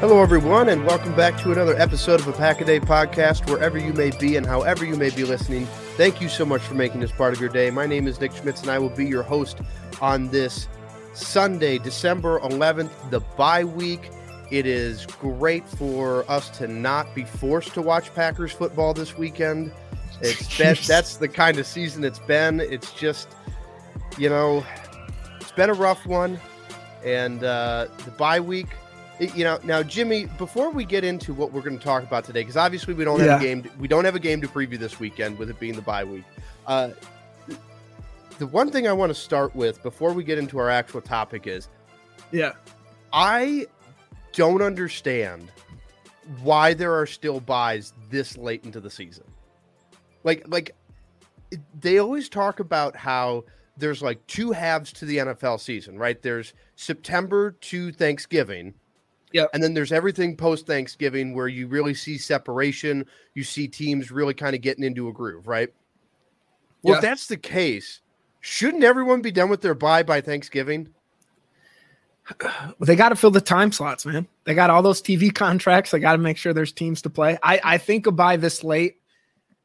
Hello, everyone, and welcome back to another episode of a Pack a Day podcast, wherever you may be and however you may be listening. Thank you so much for making this part of your day. My name is Nick Schmitz, and I will be your host on this Sunday, December 11th, the bye week. It is great for us to not be forced to watch Packers football this weekend. It's been, that's the kind of season it's been. It's just, you know, it's been a rough one, and uh, the bye week you know now jimmy before we get into what we're going to talk about today because obviously we don't have a game we don't have a game to preview this weekend with it being the bye week uh, the one thing i want to start with before we get into our actual topic is Yeah. i don't understand why there are still byes this late into the season like like they always talk about how there's like two halves to the NFL season, right? There's September to Thanksgiving. Yep. And then there's everything post Thanksgiving where you really see separation. You see teams really kind of getting into a groove, right? Well, if that's the case, shouldn't everyone be done with their bye by Thanksgiving? Well, they got to fill the time slots, man. They got all those TV contracts. They got to make sure there's teams to play. I, I think a bye this late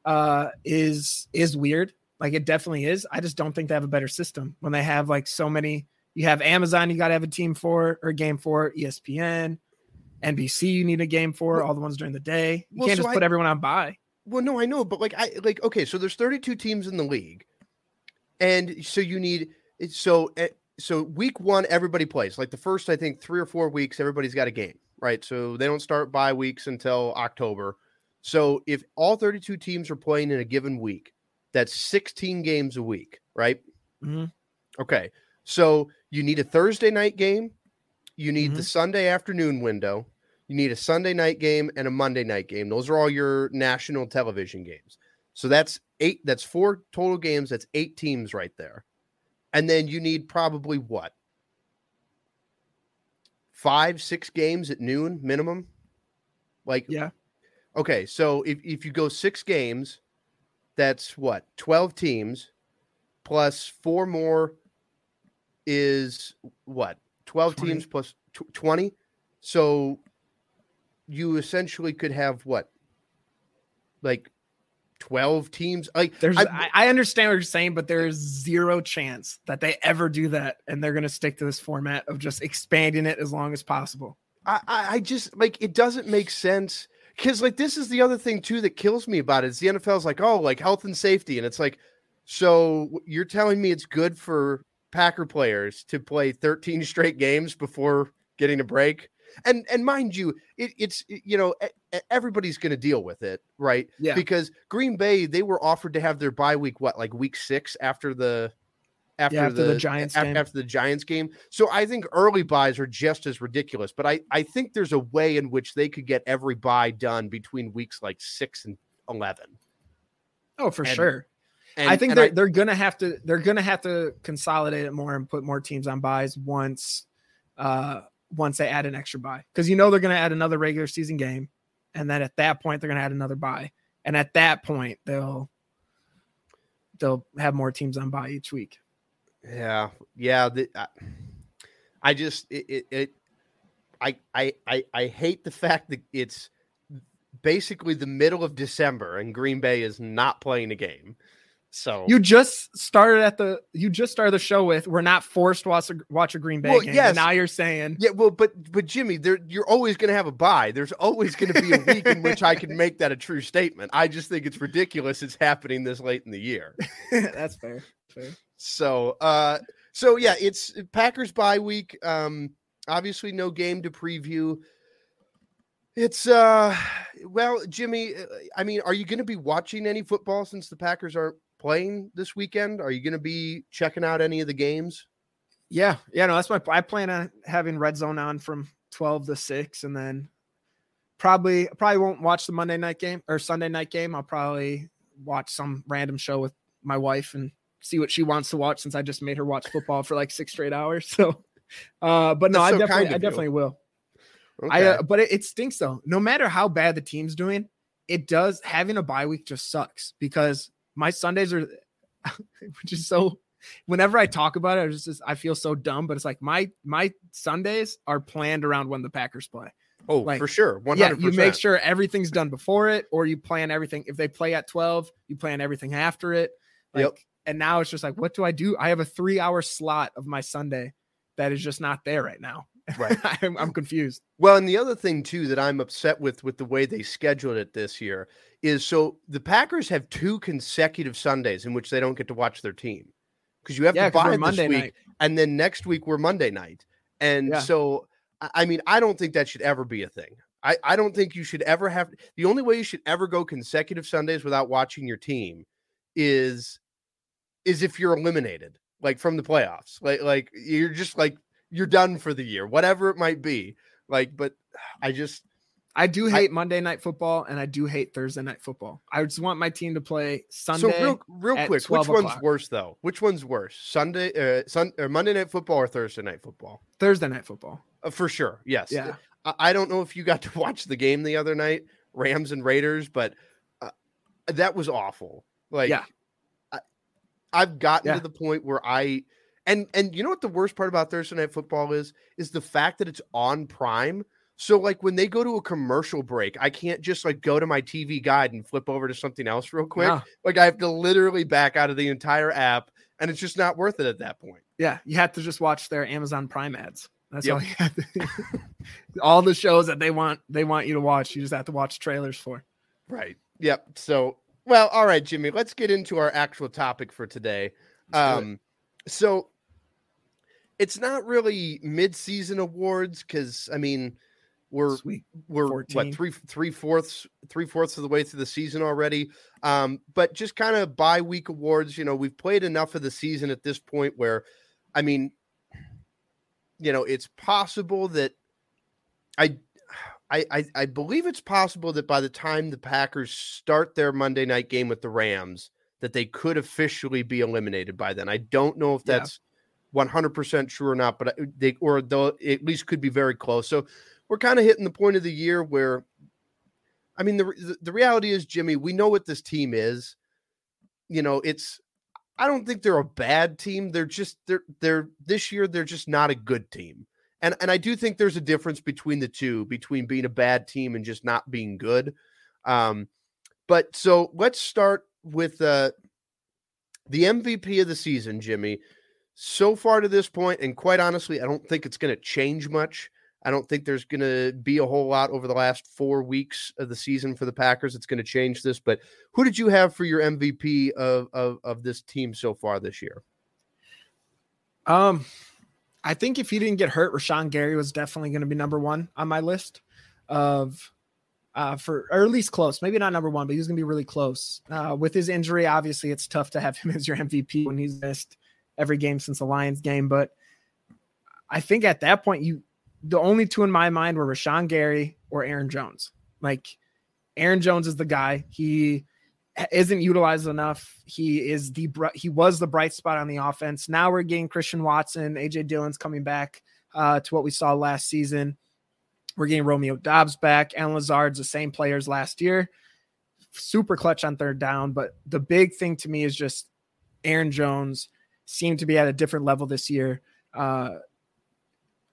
uh, is is weird. Like it definitely is. I just don't think they have a better system when they have like so many. You have Amazon, you got to have a team for or game for ESPN, NBC. You need a game for all the ones during the day. You Well, can't so just I- put everyone on bye. Well, no, I know, but like I like okay, so there's 32 teams in the league, and so you need so eh, so week one everybody plays like the first I think three or four weeks everybody's got a game, right? So they don't start bye weeks until October. So if all 32 teams are playing in a given week, that's 16 games a week, right? Mhm. Okay, so you need a Thursday night game, you need the Mhm. Sunday afternoon window, you need a Sunday night game and a Monday night game. Those are all your national television games. So that's eight, that's four total games. That's eight teams right there. And then you need probably what? Five, six games at noon minimum? Like, Yeah. Okay, so if, if you go six games, that's what, 12 teams plus four more is what, 12 20. teams plus tw- 20? So you essentially could have what, like 12 teams? Like, There's, I- I, understand what you're saying, but there's zero chance that they ever do that, and they're going to stick to this format of just expanding it as long as possible. I, I I just like it doesn't make sense because like this is the other thing too that kills me about it is the NFL's like oh like health and safety and it's like so you're telling me it's good for Packer players to play 13 straight games before getting a break and and mind you it, it's you know everybody's going to deal with it right Yeah. because Green Bay they were offered to have their bye week what like week six after the after, after the Giants af- game. after the Giants game. So I think early byes are just as ridiculous, but I I think there's a way in which they could get every bye done between weeks like 6 and 11. Oh, for and- sure. And, I think they're they're gonna have to they're gonna have to consolidate it more and put more teams on byes once uh once they add an extra bye because you know they're gonna add another regular season game and then at that point they're gonna add another bye and at that point they'll they'll have more teams on bye each week. Yeah, yeah. The, I, I just it, it, it I, I I I hate the fact that it's basically the middle of December and Green Bay is not playing a game. So You just started at the you just started the show with we're not forced to watch a, watch a Green Bay Well, game. yes. And now you're saying yeah, well, but but Jimmy, there you're always going to have a bye. There's always going to be a week in which I can make that a true statement. I just think it's ridiculous it's happening this late in the year. that's fair. fair. So, uh, so yeah, it's Packers bye week. Um, obviously, no game to preview. It's uh, well, Jimmy. uh, I mean, are you going to be watching any football since the Packers aren't playing this weekend? Are you going to be checking out any of the games? Yeah, yeah, no, that's my. I plan on having Red Zone on from twelve to six, and then probably probably won't watch the Monday night game or Sunday night game. I'll probably watch some random show with my wife and see what she wants to watch since I just made her watch football for like six straight hours. So, uh, but no, That's I so definitely, kind of I definitely will. I, uh, but it, it stinks though. No matter how bad the team's doing, it does having a bye week just sucks because my Sundays are, which is so. Whenever I talk about it, I just I feel so dumb. But it's like my my Sundays are planned around when the Packers play. oh, like- for sure, one Yeah, you make sure everything's done before it, or you plan everything. If they play at twelve, you plan everything after it. Like, Yep. And now it's just like, what do I do? I have a three hour slot of my Sunday that is just not there right now. Right. I'm, I'm confused. Well, and the other thing too that I'm upset with with the way they scheduled it this year is so the Packers have two consecutive Sundays in which they don't get to watch their team because you have Yeah, to buy this Monday week, night. and then next week we're Monday night, and Yeah. so I I mean I don't think that should ever be a thing. I I don't think you should ever have the only way you should ever go consecutive Sundays without watching your team is is if you're eliminated like from the playoffs like like you're just like you're done for the year whatever it might be like but i just I do hate Monday night football and I do hate Thursday night football. I just want my team to play Sunday. so real real quick which 12 one's o'clock. worse though which one's worse sunday uh sun or monday night football or thursday night football Thursday night football. uh, for sure yes Yeah. I, I don't know if you got to watch the game the other night rams and raiders but uh, that was awful like Yeah. I, i've gotten Yeah. to the point where i and and you know what the worst part about thursday night football is is the fact that it's on prime so like when they go to a commercial break i can't just like go to my tv guide and flip over to something else real quick like i have to literally back out of the entire app and it's just not worth it at that point Yeah. You have to just watch their Amazon Prime ads. That's Yep. all you have to all the shows that they want they want you to watch. You just have to watch trailers for. Right. Yep. So, well, all right, Jimmy, let's get into our actual topic for today. Let's do it. Um, so it's not really mid-season awards because I mean we're Sweet. we're 14. what three three fourths three fourths of the way through the season already. Um, but just kind of bye week awards. You know, we've played enough of the season at this point where, I mean, you know, it's possible that I. I, I, I believe it's possible that by the time the Packers start their Monday night game with the Rams, that they could officially be eliminated by then. I don't know if Yeah. That's 100% true or not, but they or they'll at least could be very close. So we're kind of hitting the point of the year where I mean, the, the the reality is, Jimmy, we know what this team is. You know, it's I don't think they're a bad team. They're just they're they're this year they're just not a good team. And and I do think there's a difference between the two, between being a bad team and just not being good. Um, but so let's start with uh the MVP of the season, Jimmy. So far to this point, and quite honestly, I don't think it's going to change much. I don't think there's going to be a whole lot over the last four weeks of the season for the Packers. It's going to change this. But who did you have for your MVP of, of, of this team so far this year? Um, I think if he didn't get hurt, Rashan Gary was definitely going to be number one on my list of uh, for or at least close. Maybe not number one, but he's going to be really close. Uh, with his injury, obviously, it's tough to have him as your MVP when he's missed every game since the Lions game. But I think at that point, you the only two in my mind were Rashan Gary or Aaron Jones. Like Aaron Jones is the guy. He isn't utilized enough. He is the he was the bright spot on the offense. Now we're getting Christian Watson, AJ Dillon's coming back uh, to what we saw last season. We're getting Romeo Doubs back. and Lazard's the same players last year. Super clutch on third down. But the big thing to me is just Aaron Jones seemed to be at a different level this year. Uh,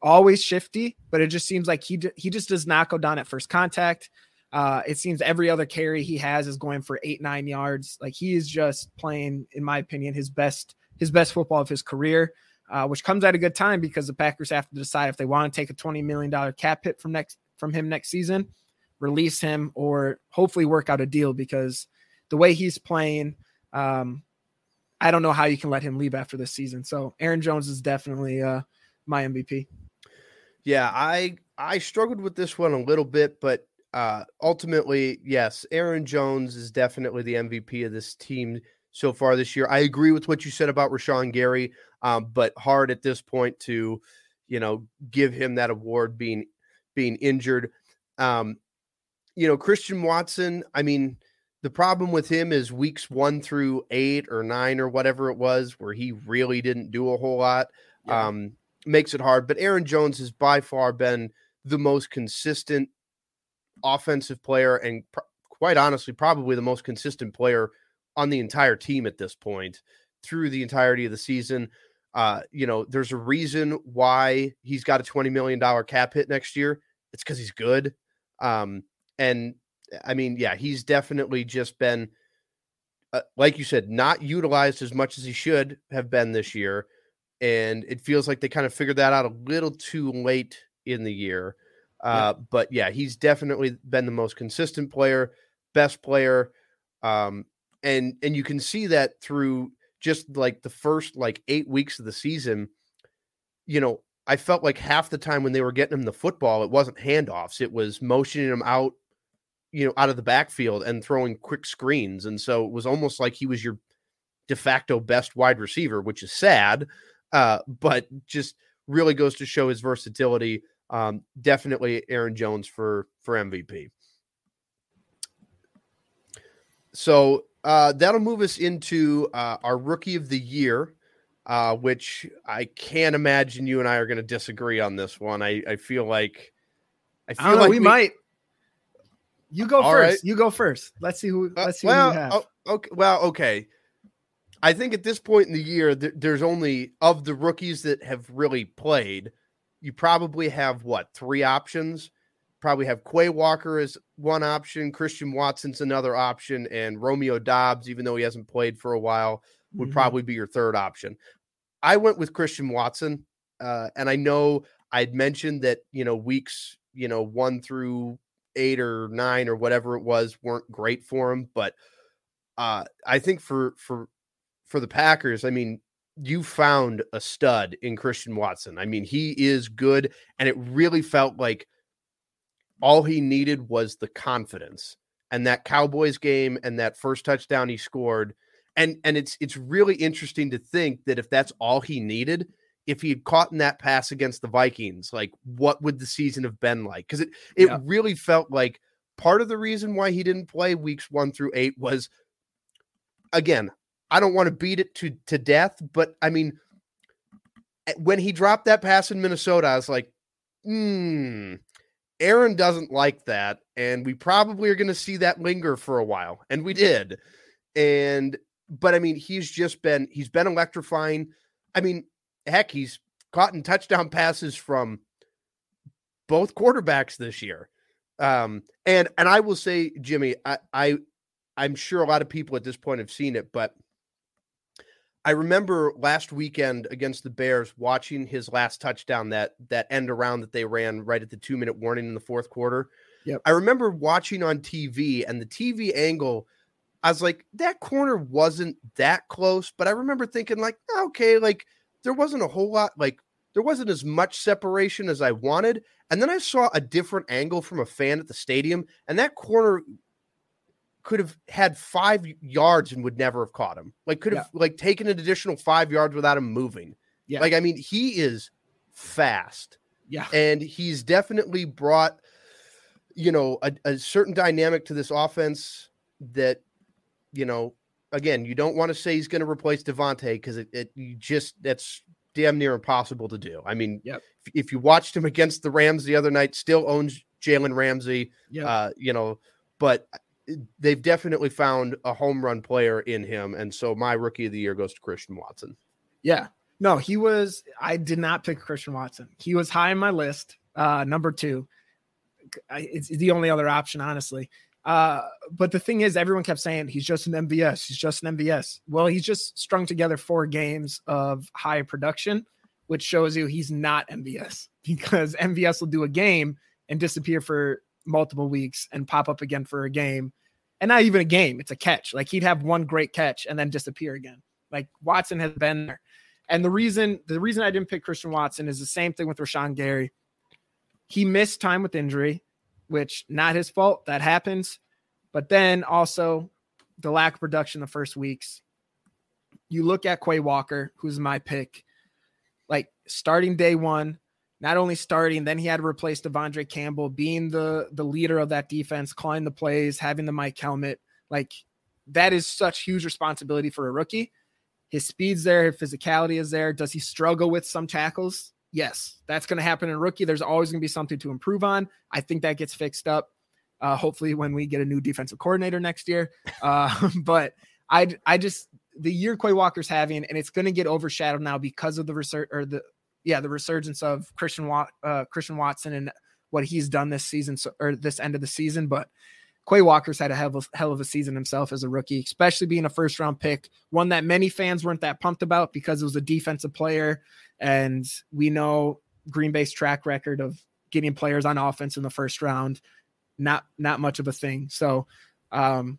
always shifty, but it just seems like he d- he just does not go down at first contact. Uh, it seems every other carry he has is going for eight nine yards. Like he is just playing, in my opinion, his best his best football of his career, uh, which comes at a good time because the Packers have to decide if they want to take a twenty million dollar cap hit from next from him next season, release him, or hopefully work out a deal because the way he's playing. Um, I don't know how you can let him leave after this season. So Aaron Jones is definitely uh, my MVP. Yeah, I I struggled with this one a little bit, but uh ultimately, yes, Aaron Jones is definitely the MVP of this team so far this year. I agree with what you said about Rashan Gary, um, but hard at this point to, you know, give him that award being being injured. Um, you know, Christian Watson, I mean, the problem with him is weeks one through eight or nine or whatever it was, where he really didn't do a whole lot. Yeah. Um, makes it hard. But Aaron Jones has by far been the most consistent offensive player and pr- quite honestly, probably the most consistent player on the entire team at this point through the entirety of the season. Uh, you know, there's a reason why he's got a $20 million cap hit next year. It's because he's good. Um, and I mean, yeah, he's definitely just been, uh, like you said, not utilized as much as he should have been this year and it feels like they kind of figured that out a little too late in the year. Uh, yeah. But yeah, he's definitely been the most consistent player, best player, um, and and you can see that through just like the first like eight weeks of the season. You know, I felt like half the time when they were getting him the football, it wasn't handoffs; it was motioning him out, you know, out of the backfield and throwing quick screens, and so it was almost like he was your de facto best wide receiver, which is sad uh, but just really goes to show his versatility. Um, definitely Aaron Jones for for MVP. So uh, that'll move us into uh, our rookie of the year, uh, which I can't imagine you and I are going to disagree on this one. I, I feel like I feel I like we, we, might. You go first. Right. You go first. Let's see who. Uh, let's see well, who you have. Oh, okay. Well, okay. I think at this point in the year, th- there's only of the rookies that have really played. You probably have what three options? Probably have Quay Walker as one option, Christian Watson's another option, and Romeo Doubs, even though he hasn't played for a while, would mm-hmm. probably be your third option. I went with Christian Watson, uh, and I know I'd mentioned that you know weeks you know one through eight or nine or whatever it was weren't great for him, but uh, I think for for for the Packers, I mean, you found a stud in Christian Watson. I mean, he is good, and it really felt like all he needed was the confidence. And that Cowboys game and that first touchdown he scored, and and it's it's really interesting to think that if that's all he needed, if he had caught in that pass against the Vikings, like what would the season have been like? Because it it yeah. really felt like part of the reason why he didn't play weeks one through eight was again I don't want to beat it to to death, but I mean, when he dropped that pass in Minnesota, I was like, hmm. Aaron doesn't like that, and we probably are going to see that linger for a while, and we did. And but I mean, he's just been he's been electrifying. I mean, heck, he's caught in touchdown passes from both quarterbacks this year. Um, and and I will say, Jimmy, I, I I'm sure a lot of people at this point have seen it, but I remember last weekend against the Bears watching his last touchdown that that end around that they ran right at the two minute warning in the fourth quarter. Yep. I remember watching on TV and the TV angle. I was like, that corner wasn't that close, but I remember thinking like, okay, like there wasn't a whole lot, like there wasn't as much separation as I wanted. And then I saw a different angle from a fan at the stadium, and that corner could have had five yards and would never have caught him. Like could have yeah. like taken an additional five yards without him moving. Yeah. Like I mean, he is fast. Yeah. And he's definitely brought, you know, a, a certain dynamic to this offense that, you know, again, you don't want to say he's going to replace Davante because it, it you just that's damn near impossible to do. I mean, yep. if, if you watched him against the Rams the other night, still owns Jalen Ramsey. Yeah. Uh, you know, but they've definitely found a home run player in him. And so my rookie of the year goes to Christian Watson. Yeah. No, he was, I did not pick Christian Watson. He was high on my list, uh, number two. I, it's the only other option, honestly. Uh, but the thing is, everyone kept saying he's just an MVS. He's just an MVS. Well, he's just strung together four games of high production, which shows you he's not MVS because MVS will do a game and disappear for multiple weeks and pop up again for a game and not even a game, it's a catch. Like he'd have one great catch and then disappear again. Like Watson has been there. And the reason the reason I didn't pick Christian Watson is the same thing with Rashan Gary. He missed time with injury, which not his fault. That happens. But then also the lack of production the first weeks. You look at Quay Walker, who's my pick, like starting day one, not only starting, then he had to replace De'Vondre Campbell, being the the leader of that defense, calling the plays, having the mic helmet. Like that is such huge responsibility for a rookie. His speed's there, his physicality is there. Does he struggle with some tackles? Yes, that's going to happen in rookie. There's always going to be something to improve on. I think that gets fixed up. Uh, hopefully, when we get a new defensive coordinator next year. Uh, but I, I just the year Quay Walker's having, and it's going to get overshadowed now because of the research or the yeah, the resurgence of Christian Wat, uh, Christian Watson and what he's done this season so, or this end of the season. But Quay Walker's had a hell of, hell of a season himself as a rookie, especially being a first round pick, one that many fans weren't that pumped about because it was a defensive player. And we know Green Bay's track record of getting players on offense in the first round, not not much of a thing. So um,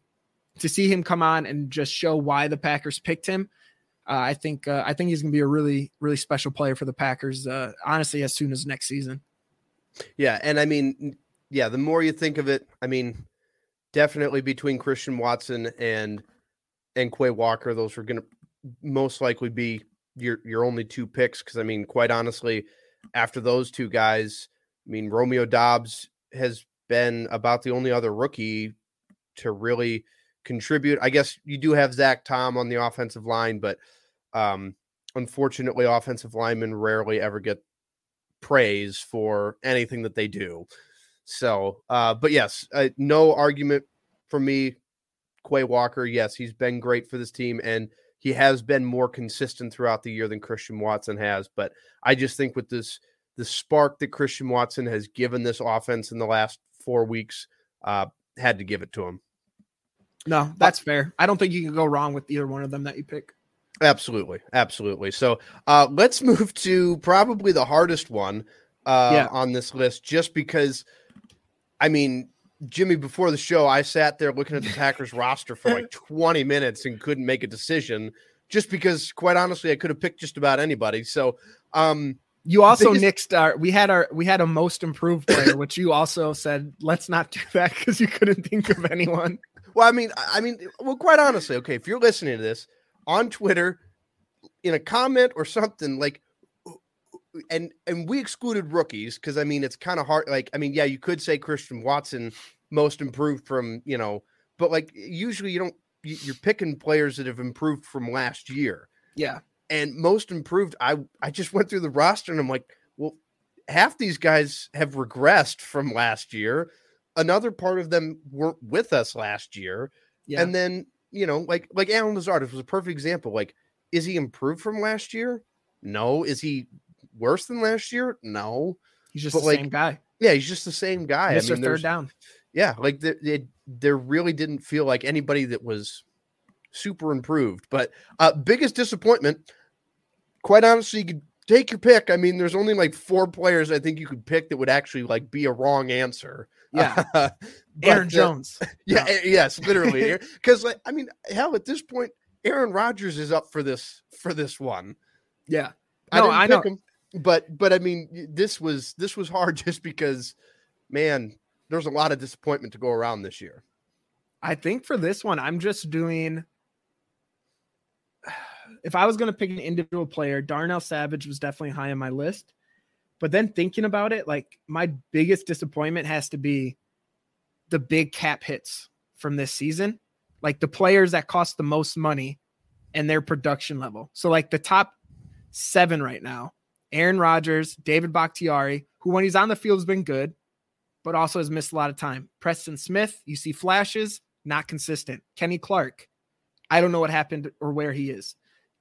to see him come on and just show why the Packers picked him uh, I think uh, I think he's going to be a really really special player for the Packers. Uh, honestly, as soon as next season. Yeah, and I mean, yeah, the more you think of it, I mean, definitely between Christian Watson and and Quay Walker, those are going to most likely be your your only two picks. Because I mean, quite honestly, after those two guys, I mean, Romeo Doubs has been about the only other rookie to really contribute. I guess you do have Zach Tom on the offensive line, but um, unfortunately, offensive linemen rarely ever get praise for anything that they do. So, uh, but yes, uh, no argument for me. Quay Walker, yes, he's been great for this team, and he has been more consistent throughout the year than Christian Watson has. But I just think with this the spark that Christian Watson has given this offense in the last four weeks, uh, had to give it to him. No, that's fair. I don't think you can go wrong with either one of them that you pick. Absolutely, absolutely. So uh, let's move to probably the hardest one uh, yeah. on this list, just because. I mean, Jimmy, before the show, I sat there looking at the Packers roster for like 20 minutes and couldn't make a decision, just because, quite honestly, I could have picked just about anybody. So, um, you also biggest... nixed our. We had our. We had a most improved player, which you also said let's not do that because you couldn't think of anyone. Well, I mean, I mean, well, quite honestly, okay, if you're listening to this on Twitter, in a comment or something, like, and and we excluded rookies because I mean it's kind of hard. Like, I mean, yeah, you could say Christian Watson most improved from you know, but like usually you don't. You're picking players that have improved from last year. Yeah, and most improved. I I just went through the roster and I'm like, well, half these guys have regressed from last year. Another part of them weren't with us last year. Yeah. And then, you know, like like Allen Lazard was a perfect example. Like, is he improved from last year? No. Is he worse than last year? No. He's just but the like- same guy. Yeah, he's just the same guy. Mr. there's- third down. yeah, like the, it, there really didn't feel like anybody that was super improved. But uh, biggest disappointment, quite honestly, you could take your pick. I mean, there's only like four players I think you could pick that would actually like be a wrong answer. Yeah. But, Aaron uh, Jones. yeah, No. eh, yes, literally. Because like, I mean, hell, at this point, Aaron Rodgers is up for this for this one. Yeah. I No, I pick know. him, but but I mean, this was this was hard just because, man, there's a lot of disappointment to go around this year. I think for this one, I'm just doing. If I was going to pick an individual player, Darnell Savage was definitely high on my list. But then thinking about it, like my biggest disappointment has to be the big cap hits from this season, like the players that cost the most money and their production level. So, like the top seven right now Aaron Rodgers, David Bakhtiari, who when he's on the field has been good, but also has missed a lot of time. Preston Smith, you see flashes, not consistent. Kenny Clark, I don't know what happened or where he is.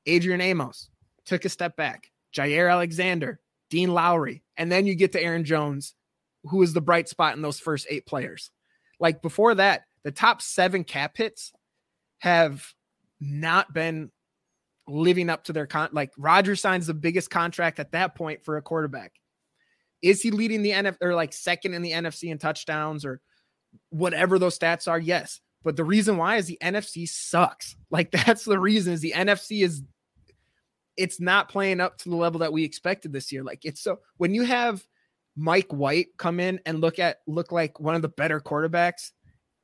Adrian Amos took a step back. Jaire Alexander, Dean Lowry, and then you get to Aaron Jones, who is the bright spot in those first eight players. Like before that, the top seven cap hits have not been living up to their con. Like Rodgers signs the biggest contract at that point for a quarterback. Is he leading the NF or like second in the NFC in touchdowns or whatever those stats are? Yes. But the reason why is the NFC sucks. Like that's the reason is the NFC is it's not playing up to the level that we expected this year. Like it's so when you have Mike White come in and look at look like one of the better quarterbacks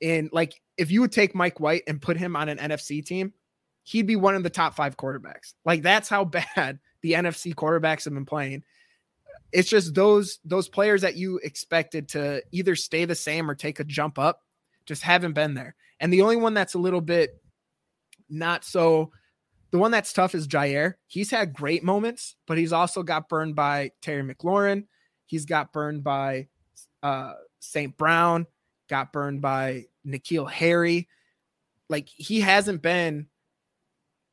in like if you would take Mike White and put him on an NFC team, he'd be one of the top 5 quarterbacks. Like that's how bad the NFC quarterbacks have been playing. It's just those those players that you expected to either stay the same or take a jump up just haven't been there. And the only one that's a little bit not so the one that's tough is Jaire. He's had great moments, but he's also got burned by Terry McLaurin. He's got burned by uh St. Brown, got burned by N'Keal Harry. Like he hasn't been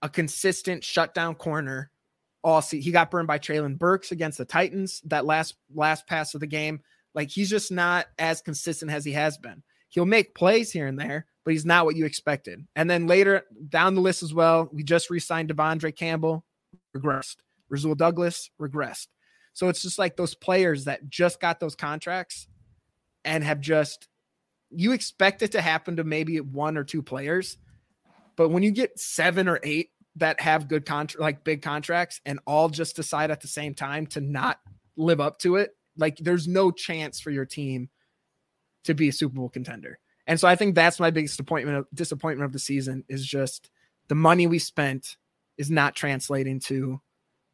a consistent shutdown corner all see he got burned by Treylon Burks against the Titans that last last pass of the game. Like he's just not as consistent as he has been. He'll make plays here and there, but he's not what you expected. And then later down the list as well, we just re-signed De'Vondre Campbell, regressed. Rasul Douglas regressed. So it's just like those players that just got those contracts and have just you expect it to happen to maybe one or two players, but when you get seven or eight that have good contract like big contracts and all just decide at the same time to not live up to it, like there's no chance for your team to be a Super Bowl contender. And so I think that's my biggest disappointment of disappointment of the season is just the money we spent is not translating to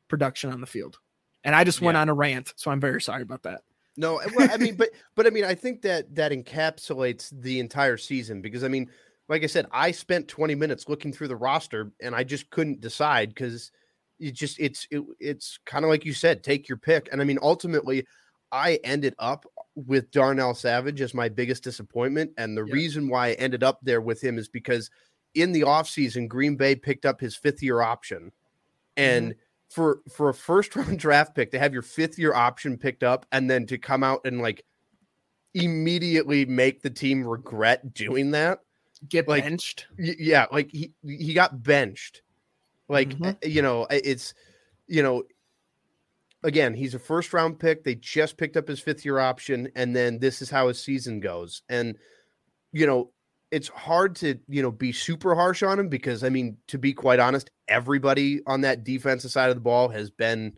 production on the field. And I just went Yeah. on a rant, so I'm very sorry about that. No, well, I mean, but but I mean, I think that that encapsulates the entire season because I mean, like I said, I spent 20 minutes looking through the roster and I just couldn't decide because it just it's it, it's kind of like you said, take your pick. And I mean, ultimately, I ended up with Darnell Savage as my biggest disappointment. And the Yeah. reason why I ended up there with him is because in the offseason, Green Bay picked up his fifth year option. Mm-hmm. And for for a first round draft pick to have your fifth year option picked up and then to come out and like immediately make the team regret doing that. Get Like, benched. Yeah, like he he got benched. Like Mhm. uh, you know, it's you know again, he's a first round pick. They just picked up his fifth year option and then this is how his season goes. And you know, it's hard to, you know, be super harsh on him because I mean, to be quite honest, everybody on that defensive side of the ball has been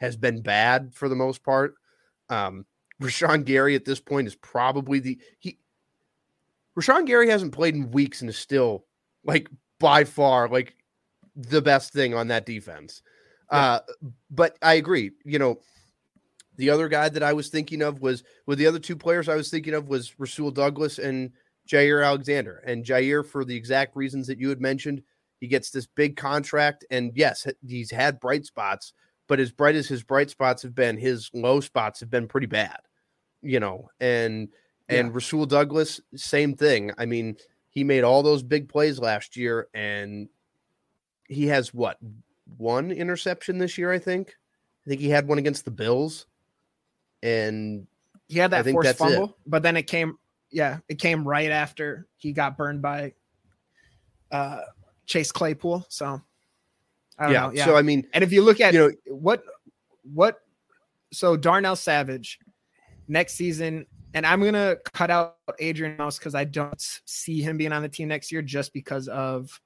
has been bad for the most part. Um Rashan Gary at this point is probably the he Rashan Gary hasn't played in weeks and is still like by far like the best thing on that defense. Uh but I agree, you know, the other guy that I was thinking of was with the other two players I was thinking of was Rasul Douglas and Jaire Alexander. And Jaire, for the exact reasons that you had mentioned, he gets this big contract. And yes, he's had bright spots, but as bright as his bright spots have been, his low spots have been pretty bad. You know, and and Yeah. Rasul Douglas, same thing. I mean, he made all those big plays last year, and he has what one interception this year, I think. I think he had one against the Bills. And He had I that think forced that's it. fumble, but then it came, yeah, it came right after he got burned by uh, Chase Claypool. So I don't yeah, know. Yeah. so I mean, and if you look at you know, what what so Darnell Savage next season, and I'm gonna cut out Adrian Amos because I don't see him being on the team next year just because of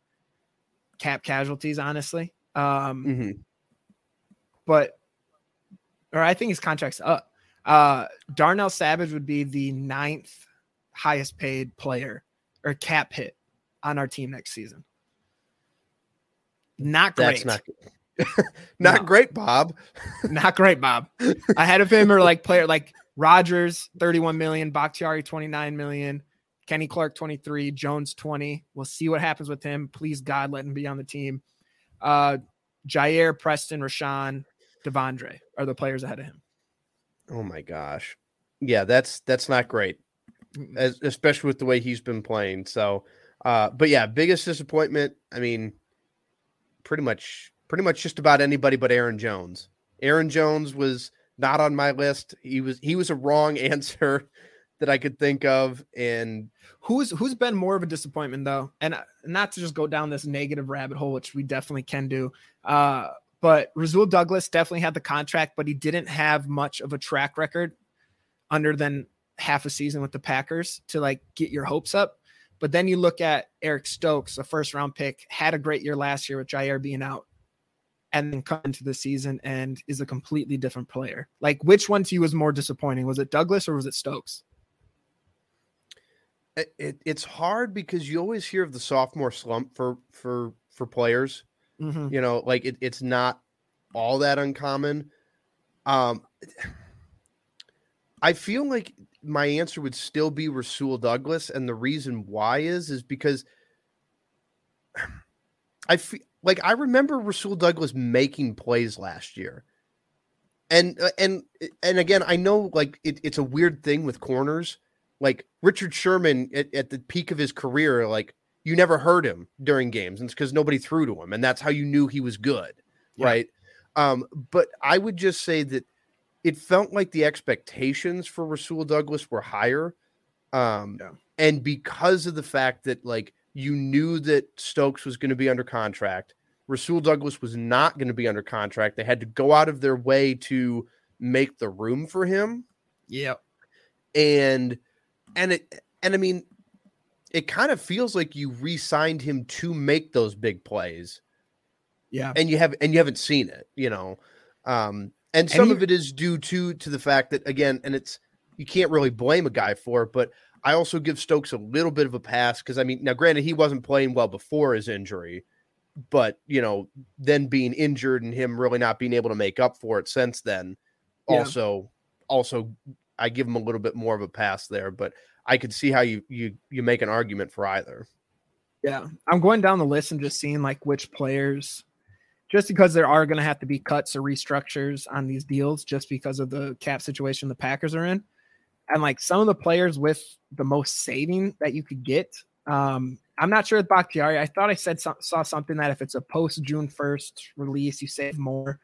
cap casualties, honestly. Um, mhm. but or I think his contract's up. Uh Darnell Savage would be the ninth highest paid player or cap hit on our team next season. Not great. that's not not No. great, Bob. Not great, Bob. Ahead of him are like player like Rodgers, 31 million, Bakhtiari, 29 million, Kenny Clark, 23, Jones, 20. We'll see what happens with him. Please, God, let him be on the team. Uh Jaire, Preston, Rashan, De'Vondre are the players ahead of him. Oh my gosh. Yeah, that's that's not great. As, especially with the way he's been playing. So uh but yeah, biggest disappointment, I mean pretty much pretty much just about anybody but Aaron Jones. Aaron Jones was not on my list. He was he was a wrong answer that I could think of and Who's who's been more of a disappointment though, and uh, not to just go down this negative rabbit hole, which we definitely can do. Uh, but Rasul Douglas definitely had the contract, but he didn't have much of a track record under than half a season with the Packers to like get your hopes up. But then you look at Eric Stokes, a first round pick, had a great year last year with Jaire being out, and then come into the season and is a completely different player. Like, which one to you was more disappointing? Was it Douglas or was it Stokes? it, it, it's hard because you always hear of the sophomore slump for for for players. Mhm. You know, like it, it's not all that uncommon. Um, I feel like my answer would still be Rasul Douglas, and the reason why is is because I feel like I remember Rasul Douglas making plays last year, and uh, and and again, I know like it, it's a weird thing with corners. Like Richard Sherman at, at the peak of his career, like you never heard him during games, and it's because nobody threw to him, and that's how you knew he was good, Yeah. right? Um, but I would just say that it felt like the expectations for Rasul Douglas were higher. Um, Yeah. and because of the fact that like you knew that Stokes was going to be under contract, Rasul Douglas was not going to be under contract. They had to go out of their way to make the room for him Yeah. and and it and I mean it kind of feels like you re-signed him to make those big plays Yeah. and you have and you haven't seen it, you know. Um and some he- of it is due to to the fact that again and it's you can't really blame a guy for it, but I also give Stokes a little bit of a pass because I mean now granted he wasn't playing well before his injury, but you know, then being injured and him really not being able to make up for it since then Yeah. also also I give him a little bit more of a pass there, but I could see how you you you make an argument for either. Yeah. I'm going down the list and just seeing like which players, just because there are going to have to be cuts or restructures on these deals, just because of the cap situation the Packers are in. And like some of the players with the most saving that you could get. Um, I'm not sure with Bakhtiari. I thought I said saw something that if it's a post June 1st release, you save more.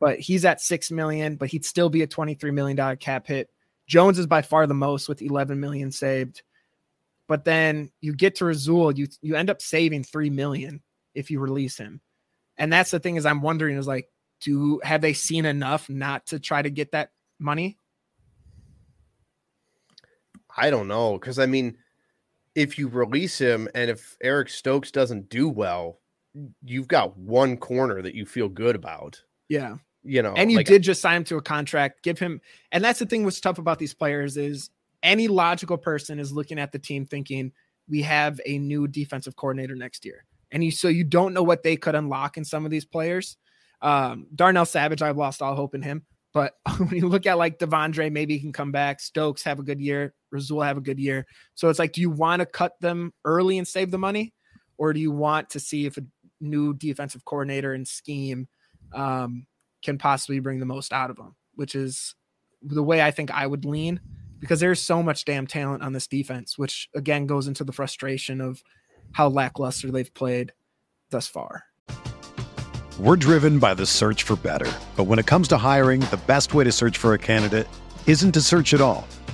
But he's at six million, but he'd still be a $23 million cap hit. Jones is by far the most with 11 million saved but then you get to Rasul, you you end up saving three million if you release him. And that's the thing is I'm wondering is like, do have they seen enough not to try to get that money? I don't know because I mean, if you release him and if Eric Stokes doesn't do well, you've got one corner that you feel good about. Yeah. You know, and you like, did just sign him to a contract, give him and that's the thing what's tough about these players is any logical person is looking at the team thinking we have a new defensive coordinator next year. And you so you don't know what they could unlock in some of these players. Um, Darnell Savage, I've lost all hope in him. But when you look at like De'Vondre, maybe he can come back. Stokes have a good year. Rasul have a good year. So it's like, do you want to cut them early and save the money, or do you want to see if a new defensive coordinator and scheme um, can possibly bring the most out of them, which is the way I think I would lean because there's so much damn talent on this defense, which again goes into the frustration of how lackluster they've played thus far. We're driven by the search for better. But when it comes to hiring, the best way to search for a candidate isn't to search at all.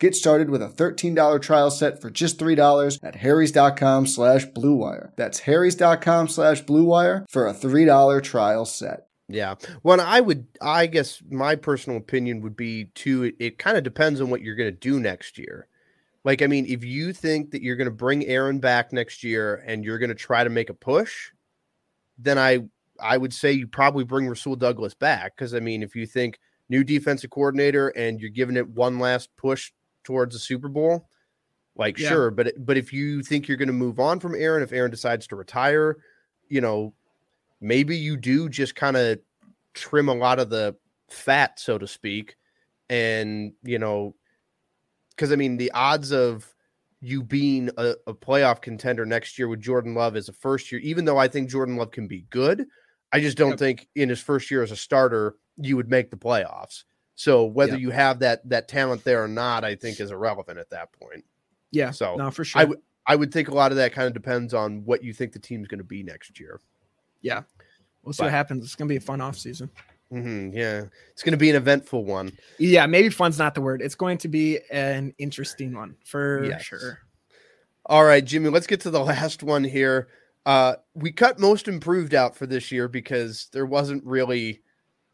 Get started with a $13 trial set for just $3 at harrys.com slash bluewire. That's harrys.com slash bluewire for a $3 trial set. Yeah. Well, I would, I guess my personal opinion would be too, it, it kind of depends on what you're going to do next year. Like, I mean, if you think that you're going to bring Aaron back next year and you're going to try to make a push, then I, I would say you probably bring Rasul Douglas back. Cause I mean, if you think new defensive coordinator and you're giving it one last push towards the Super Bowl, like yeah. sure, but but if you think you're going to move on from Aaron, if Aaron decides to retire, you know, maybe you do just kind of trim a lot of the fat, so to speak, and you know, because I mean the odds of you being a, a, playoff contender next year with Jordan Love as a first year, even though I think Jordan Love can be good, I just don't yep. think in his first year as a starter you would make the playoffs. So whether yeah. you have that that talent there or not, I think is irrelevant at that point. Yeah. So no, for sure. I would I would think a lot of that kind of depends on what you think the team's going to be next year. Yeah. We'll see but, what happens. It's going to be a fun off season. Mm-hmm, yeah, it's going to be an eventful one. Yeah, maybe fun's not the word. It's going to be an interesting one for yes. sure. All right, Jimmy, let's get to the last one here. Uh, we cut most improved out for this year because there wasn't really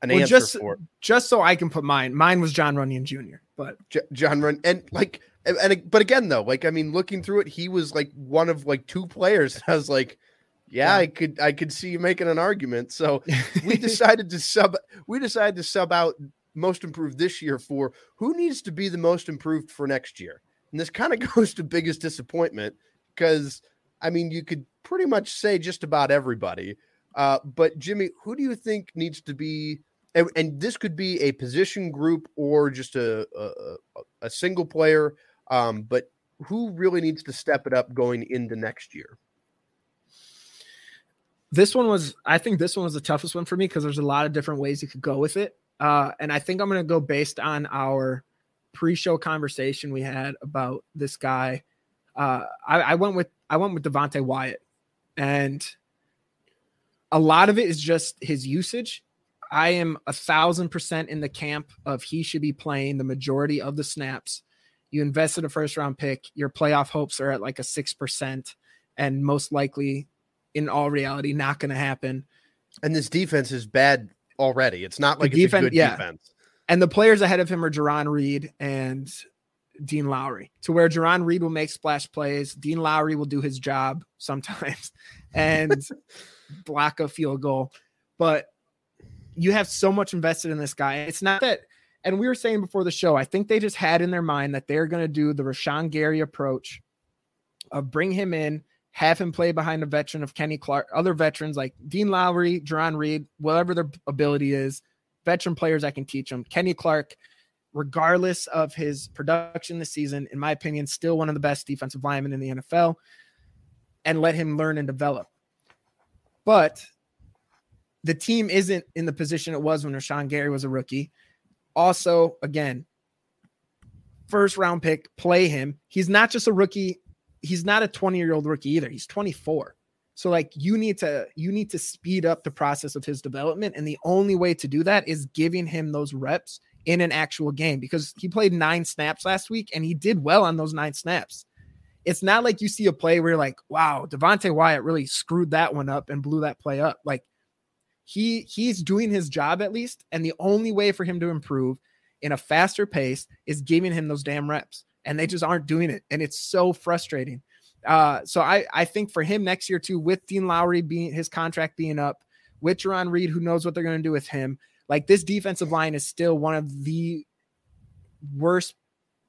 an well, answer just, for it. Just so I can put mine. Mine was Jon Runyan Jr. But J- Jon Run and like and, and, but again though, like I mean, looking through it, he was like one of like two players. I was like, yeah, yeah, I could I could see you making an argument. So we decided to sub we decided to sub out most improved this year for who needs to be the most improved for next year. And this kind of goes to biggest disappointment because I mean, you could pretty much say just about everybody. Uh, but Jimmy, who do you think needs to be and, and this could be a position group or just a a, a single player. Um, but who really needs to step it up going into next year? This one was, I think, this one was the toughest one for me because there's a lot of different ways you could go with it. Uh, and I think I'm going to go based on our pre-show conversation we had about this guy. Uh, I, I went with I went with Devonte Wyatt, and a lot of it is just his usage. I am a thousand percent in the camp of he should be playing the majority of the snaps. You invested a first round pick, your playoff hopes are at like a six percent. and most likely, in all reality, not going to happen. And this defense is bad already. It's not like The it's a good yeah. defense. And the players ahead of him are Jarran Reed and Dean Lowry, to where Jarran Reed will make splash plays. Dean Lowry will do his job sometimes and block a field goal. But you have so much invested in this guy. It's not that, and we were saying before the show, I think they just had in their mind that they're going to do the Rashan Gary approach of bring him in, have him play behind a veteran of Kenny Clark, other veterans like Dean Lowry, Jarran Reed, whatever their ability is, veteran players I can teach them. Kenny Clark, regardless of his production this season, in my opinion, still one of the best defensive linemen in the NFL, and let him learn and develop. But the team isn't in the position it was when Rashan Gary was a rookie. Also, again, first round pick, play him. He's not just a rookie. He's not a 20 year old rookie either. He's 24. So like you need to you need to speed up the process of his development and the only way to do that is giving him those reps in an actual game because he played 9 snaps last week and he did well on those 9 snaps. It's not like you see a play where you're like, "Wow, Devonte Wyatt really screwed that one up and blew that play up." Like he he's doing his job at least and the only way for him to improve in a faster pace is giving him those damn reps and they just aren't doing it and it's so frustrating uh, so I, I think for him next year too, with Dean Lowry being his contract being up, with Jarran Reed, who knows what they're going to do with him, like this defensive line is still one of the worst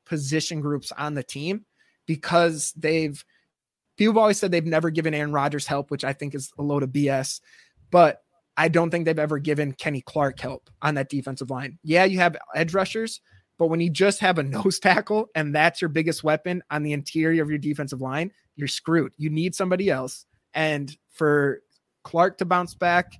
position groups on the team because they've people always said they've never given Aaron Rodgers help, which I think is a load of BS. But I don't think they've ever given Kenny Clark help on that defensive line. Yeah, you have edge rushers, but when you just have a nose tackle and that's your biggest weapon on the interior of your defensive line, you're screwed. You need somebody else. And for Clark to bounce back,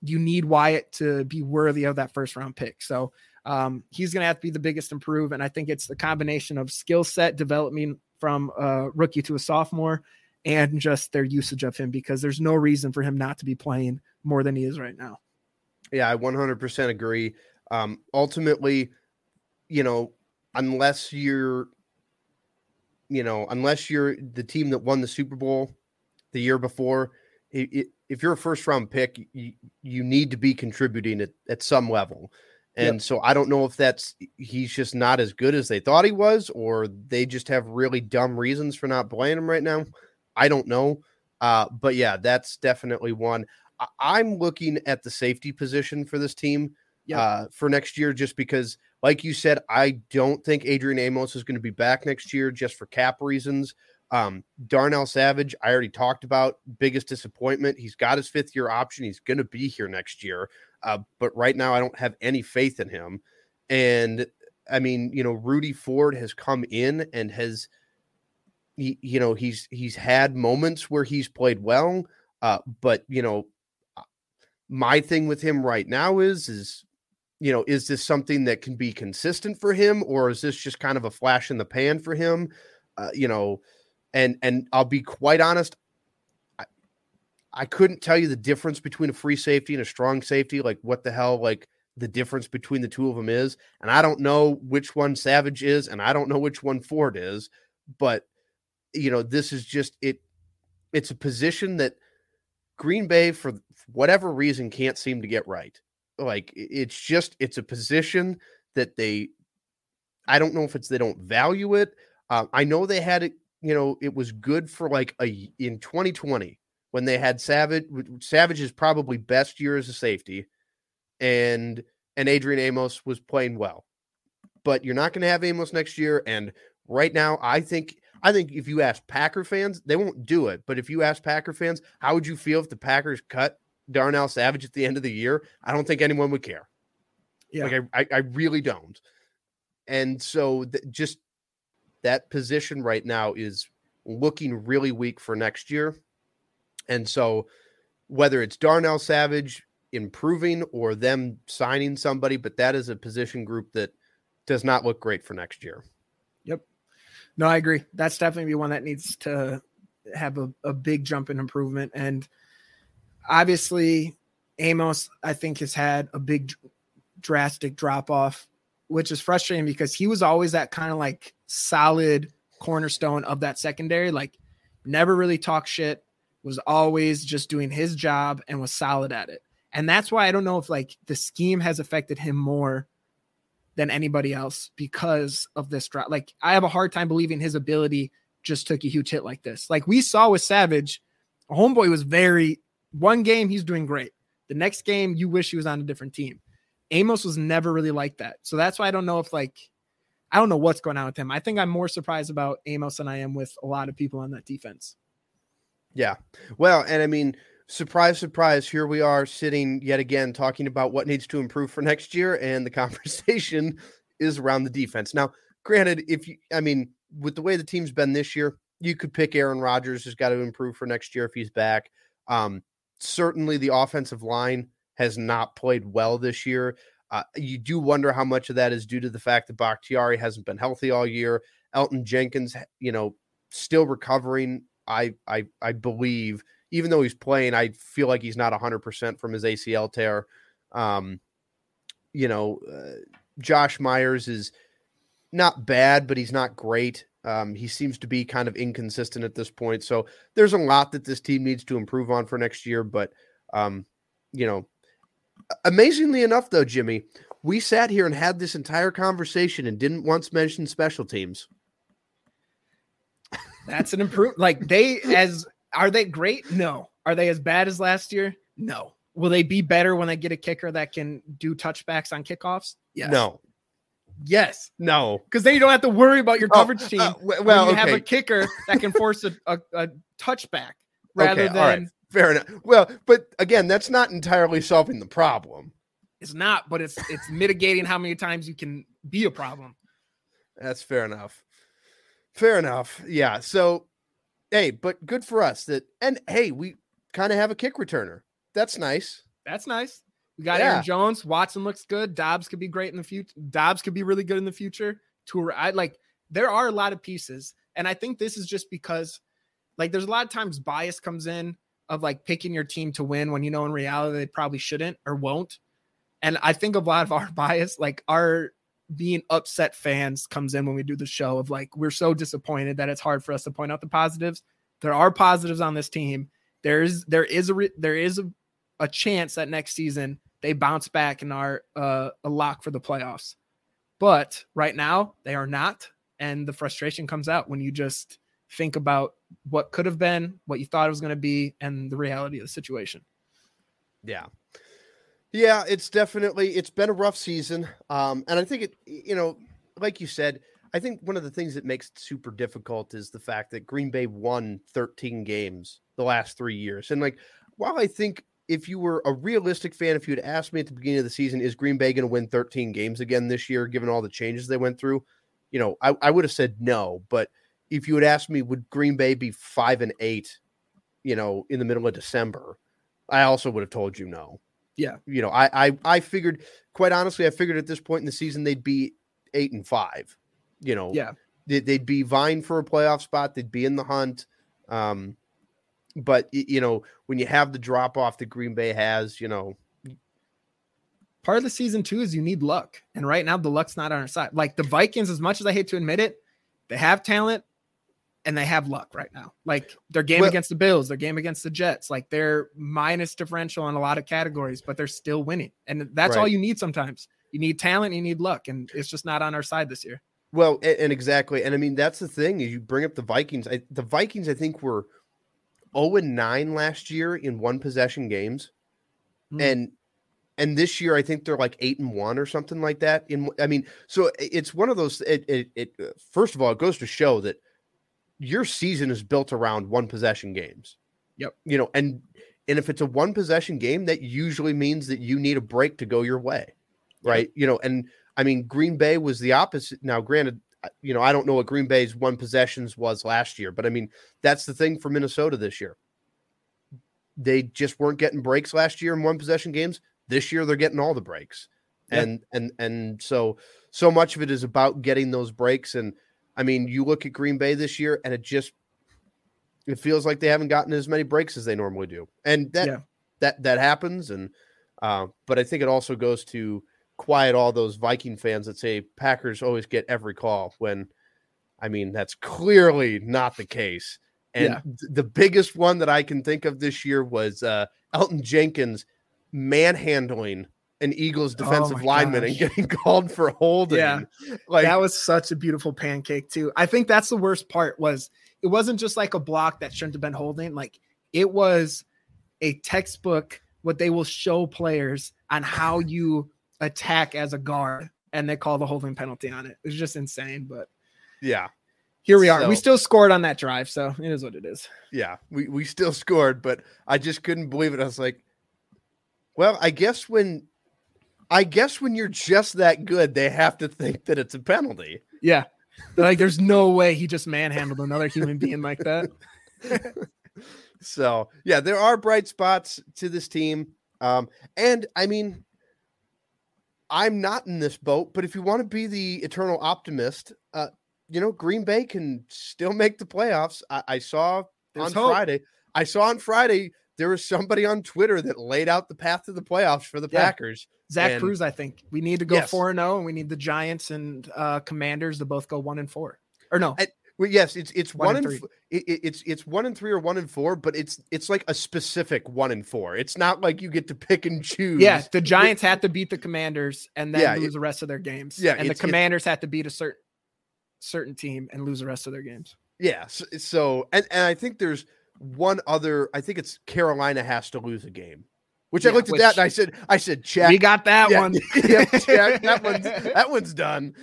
you need Wyatt to be worthy of that first round pick. So um, he's going to have to be the biggest improve. And I think it's the combination of skill set development from a rookie to a sophomore and just their usage of him because there's no reason for him not to be playing more than he is right now. Yeah, I 100% agree. Um, ultimately, you know, unless you're, you know, unless you're the team that won the Super Bowl the year before, it, it, if you're a first round pick, you, you need to be contributing at, at some level. And Yep. so I don't know if that's he's just not as good as they thought he was, or they just have really dumb reasons for not playing him right now. I don't know. Uh, but yeah, that's definitely one. I- I'm looking at the safety position for this team Yep. uh, for next year, just because, like you said, I don't think Adrian Amos is going to be back next year just for cap reasons. Um, Darnell Savage, I already talked about biggest disappointment. He's got his fifth year option. He's going to be here next year. Uh, but right now, I don't have any faith in him. And I mean, you know, Rudy Ford has come in and has, you know, he's he's had moments where he's played well. Uh, but you know, my thing with him right now is is you know, is this something that can be consistent for him, or is this just kind of a flash in the pan for him? Uh, you know, and and I'll be quite honest, I, I couldn't tell you the difference between a free safety and a strong safety. Like what the hell, like the difference between the two of them is, and I don't know which one Savage is, and I don't know which one Ford is, but you know, this is just it. It's a position that Green Bay, for whatever reason, can't seem to get right like it's just it's a position that they i don't know if it's they don't value it uh, i know they had it you know it was good for like a in 2020 when they had savage savage's probably best year as a safety and and adrian amos was playing well but you're not going to have amos next year and right now i think i think if you ask packer fans they won't do it but if you ask packer fans how would you feel if the packers cut Darnell Savage at the end of the year, I don't think anyone would care. Yeah. Like I, I, I really don't. And so th- just that position right now is looking really weak for next year. And so whether it's Darnell Savage improving or them signing somebody, but that is a position group that does not look great for next year. No, I agree. That's definitely one that needs to have a, a big jump in improvement. And obviously, Amos, I think, has had a big drastic drop off, which is frustrating because he was always that kind of like solid cornerstone of that secondary. Like never really talked shit, was always just doing his job and was solid at it. And that's why I don't know if like the scheme has affected him more than anybody else because of this drop. Like I have a hard time believing his ability just took a huge hit like this. Like we saw with Savage, Homeboy was very one game he's doing great. The next game you wish he was on a different team. Amos was never really like that. So that's why I don't know if like I don't know what's going on with him. I think I'm more surprised about Amos than I am with a lot of people on that defense. Yeah. Well, and I mean, surprise, surprise, here we are sitting yet again talking about what needs to improve for next year, and the conversation is around the defense. Now, granted, if you, I mean, with the way the team's been this year, you could pick Aaron Rodgers has got to improve for next year if he's back. Um, certainly, the offensive line has not played well this year. Uh, you do wonder how much of that is due to the fact that Bakhtiari hasn't been healthy all year. Elgton Jenkins, you know, still recovering. I I I believe even though he's playing, I feel like he's not 100% from his ACL tear. Um, you know, uh, Josh Myers is not bad, but he's not great. Um, he seems to be kind of inconsistent at this point. So there's a lot that this team needs to improve on for next year. But, um, you know, amazingly enough, though, Jimmy, we sat here and had this entire conversation and didn't once mention special teams. That's an improvement. Like they, as are they great? No. Are they as bad as last year? No. Will they be better when they get a kicker that can do touchbacks on kickoffs? Yes. No. Yes. No. Because then you don't have to worry about your oh, coverage oh, team. Uh, well, you okay. have a kicker that can force a, a, a touchback rather okay, than. Fair enough. Well, but again, that's not entirely solving the problem. It's not, but it's it's mitigating how many times you can be a problem. That's fair enough. Fair enough. Yeah. So hey, but good for us that and hey, we kind of have a kick returner. That's nice. That's nice. We got yeah. Aaron Jones. Watson looks good. Doubs could be great in the future. Doubs could be really good in the future. Toure, I like there are a lot of pieces, and I think this is just because like there's a lot of times bias comes in of like picking your team to win when you know in reality they probably shouldn't or won't. And I think a lot of our bias, like our being upset fans comes in when we do the show of like we're so disappointed that it's hard for us to point out the positives. There are positives on this team. There is there is a there is a, a chance that next season they bounce back and are uh, a lock for the playoffs. But right now they are not, and the frustration comes out when you just think about what could have been, what you thought it was going to be, and the reality of the situation. Yeah, yeah, it's definitely it's been a rough season. Um, and I think it, you know, like you said, I think one of the things that makes it super difficult is the fact that Green Bay won 13 games the last three years. And like, while I think if you were a realistic fan, if you had asked me at the beginning of the season, is Green Bay going to win 13 games again this year, given all the changes they went through? You know, I, I would have said no. But if you had asked me, would Green Bay be five and eight, you know, in the middle of December, I also would have told you no. Yeah. You know, I, I I figured quite honestly, I figured at this point in the season they'd be eight and five. You know, yeah, they'd, they'd be vying for a playoff spot. They'd be in the hunt. Um, but you know, when you have the drop off that Green Bay has, you know, part of the season too is you need luck, and right now the luck's not on our side. Like the Vikings, as much as I hate to admit it, they have talent and they have luck right now. Like their game well, against the Bills, their game against the Jets, like they're minus differential in a lot of categories, but they're still winning. And that's right. all you need sometimes. You need talent, you need luck, and it's just not on our side this year. Well, and, and exactly. And I mean, that's the thing. You bring up the Vikings. I, the Vikings, I think, were 0 and 9 last year in one possession games. Mm. And and this year I think they're like 8 and 1 or something like that. In I mean, so it's one of those it, it, it first of all, it goes to show that your season is built around one possession games. Yep. You know, and and if it's a one possession game, that usually means that you need a break to go your way. Right. Yep. You know, and I mean Green Bay was the opposite. Now, granted, you know, I don't know what Green Bay's one possessions was last year, but I mean, that's the thing for Minnesota this year. They just weren't getting breaks last year in one possession games. This year they're getting all the breaks. Yep. And and and so so much of it is about getting those breaks and I mean, you look at Green Bay this year, and it just it feels like they haven't gotten as many breaks as they normally do, and that yeah. that that happens. And uh, but I think it also goes to quiet all those Viking fans that say Packers always get every call when, I mean, that's clearly not the case. And Yeah. th- the biggest one that I can think of this year was uh, Elgton Jenkins manhandling an Eagles Oh defensive my lineman and getting called for holding. Yeah. Like that was such a beautiful pancake too. I think that's the worst part was it wasn't just like a block that shouldn't have been holding. Like it was a textbook what they will show players on how you attack as a guard and they call the holding penalty on it. It was just insane, but yeah. here we are. we still scored on that drive, so it is what it is. Yeah, we, we still scored, but I just couldn't believe it. I was like, well, I guess when I guess when you're just that good, they have to think that it's a penalty. Yeah. They're like there's no way he just manhandled another human being like that. So yeah, there are bright spots to this team. Um, and I mean, I'm not in this boat, but if you want to be the eternal optimist, uh, you know, Green Bay can still make the playoffs. I, I saw There's on hope. Friday. I saw on Friday there was somebody on Twitter that laid out the path to the playoffs for the Yeah. Packers. Zach And- Cruz, I think we need to go four and zero, and we need the Giants and uh, Commanders to both go one and four. Or no, I- Well, yes, it's it's One one, and f- it, it- it's it's one and three or one and four, but it's it's like a specific one and four. It's not like you get to pick and choose. yeah, the Giants had to beat the Commanders and then Yeah, lose it- the rest of their games. Yeah, and the Commanders had to beat a certain certain team and lose the rest of their games. Yeah. So, so and, and I think there's one other. I think it's Carolina has to lose a game, which I looked at which- that and I said, I said, check. We got that Yeah, one. yeah, check. That one's that one's done.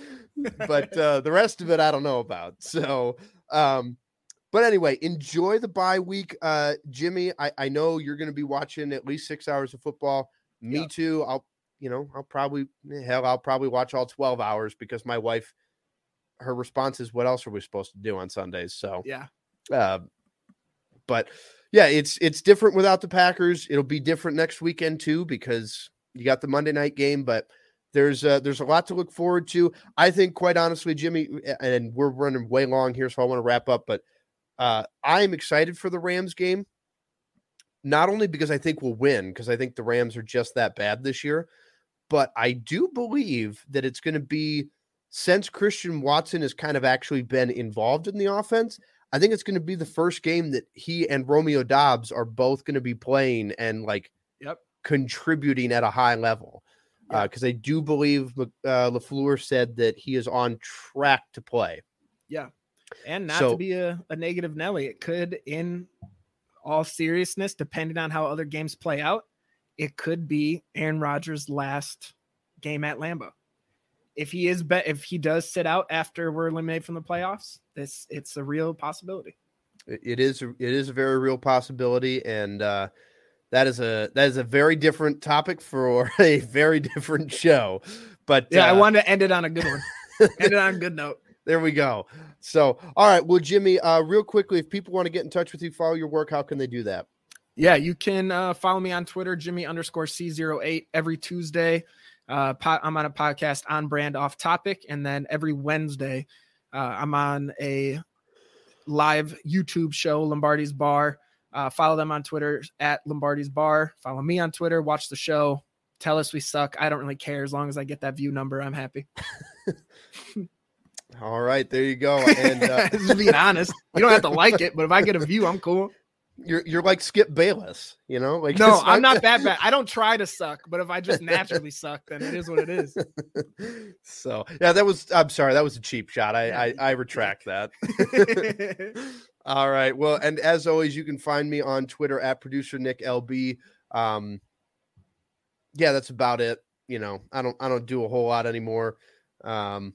But uh, the rest of it, I don't know about. So, um, but anyway, enjoy the bye week, uh, Jimmy. I, I know you're going to be watching at least six hours of football. Me Yeah. too. I'll, you know, I'll probably hell, I'll probably watch all twelve hours because my wife, her response is, "What else are we supposed to do on Sundays?" So, yeah. uh, but yeah, it's it's different without the Packers. It'll be different next weekend too because you got the Monday night game. But there's uh, there's a lot to look forward to. I think, quite honestly, Jimmy, and we're running way long here, so I want to wrap up. But uh, I am excited for the Rams game, not only because I think we'll win, because I think the Rams are just that bad this year, but I do believe that it's going to be since Christian Watson has kind of actually been involved in the offense. I think it's going to be the first game that he and Romeo Doubs are both going to be playing and like Yep. contributing at a high level. Because I do believe uh, LaFleur said that he is on track to play. Yeah, and not So- to be a, a negative Nelly, it could, in all seriousness, depending on how other games play out, it could be Aaron Rodgers' last game at Lambeau. If he is, be- if he does sit out after we're eliminated from the playoffs, this it's a real possibility. It- is it is a very real possibility, and uh, that is a that is a very different topic for a very different show. But Yeah, I uh, wanted to end it on a good one. end it on a good note. There we go. So, all right. Well, Jimmy, uh, real quickly, if people want to get in touch with you, follow your work, how can they do that? Yeah, you can uh, follow me on Twitter, Jimmy underscore C08 every Tuesday. Uh, po- I'm on a podcast on brand off topic. And then every Wednesday, uh, I'm on a live YouTube show, Lombardi's Bar. Uh, follow them on Twitter at Lombardi's Bar. Follow me on Twitter, watch the show. Tell us we suck. I don't really care as long as I get that view number. I'm happy. All right. There you go. And uh, Just being honest, you don't have to like it, but if I get a view, I'm cool. You're you're like Skip Bayless, you know? Like No, I'm not that bad. I don't try to suck, but if I just naturally suck, then it is what it is. so yeah, that was. I'm sorry, that was a cheap shot. I Yeah, I, I retract that. All right. Well, and as always, you can find me on Twitter at producer Nick LB. Um, yeah, that's about it. You know, I don't I don't do a whole lot anymore. Um,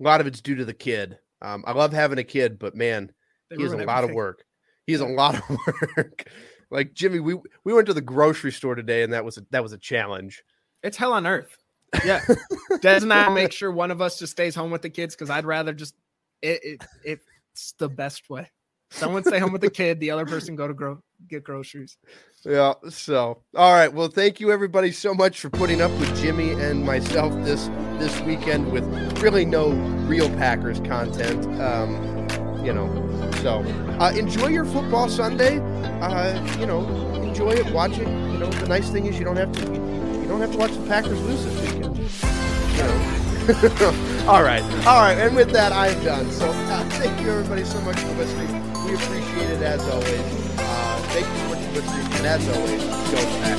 a lot of it's due to the kid. Um, I love having a kid, but man, They he is a lot of work. He is a lot of work. like Jimmy, we we went to the grocery store today, and that was a, that was a challenge. It's hell on earth. Yeah. Des and I make sure one of us just stays home with the kids because I'd rather just it, it it's the best way. Someone stay home with the kid, the other person go to grow get groceries. Yeah. So, all right. Well, thank you everybody so much for putting up with Jimmy and myself this this weekend with really no real Packers content. Um, you know, so uh, enjoy your football Sunday. Uh, you know, enjoy it. Watch it. You know, the nice thing is you don't have to you don't have to watch the Packers lose this weekend. You know. all right. All right. And with that, I am done. So uh, thank you everybody so much for listening. We appreciate it as always. Uh, thank you so much for listening, and as always, go Pack.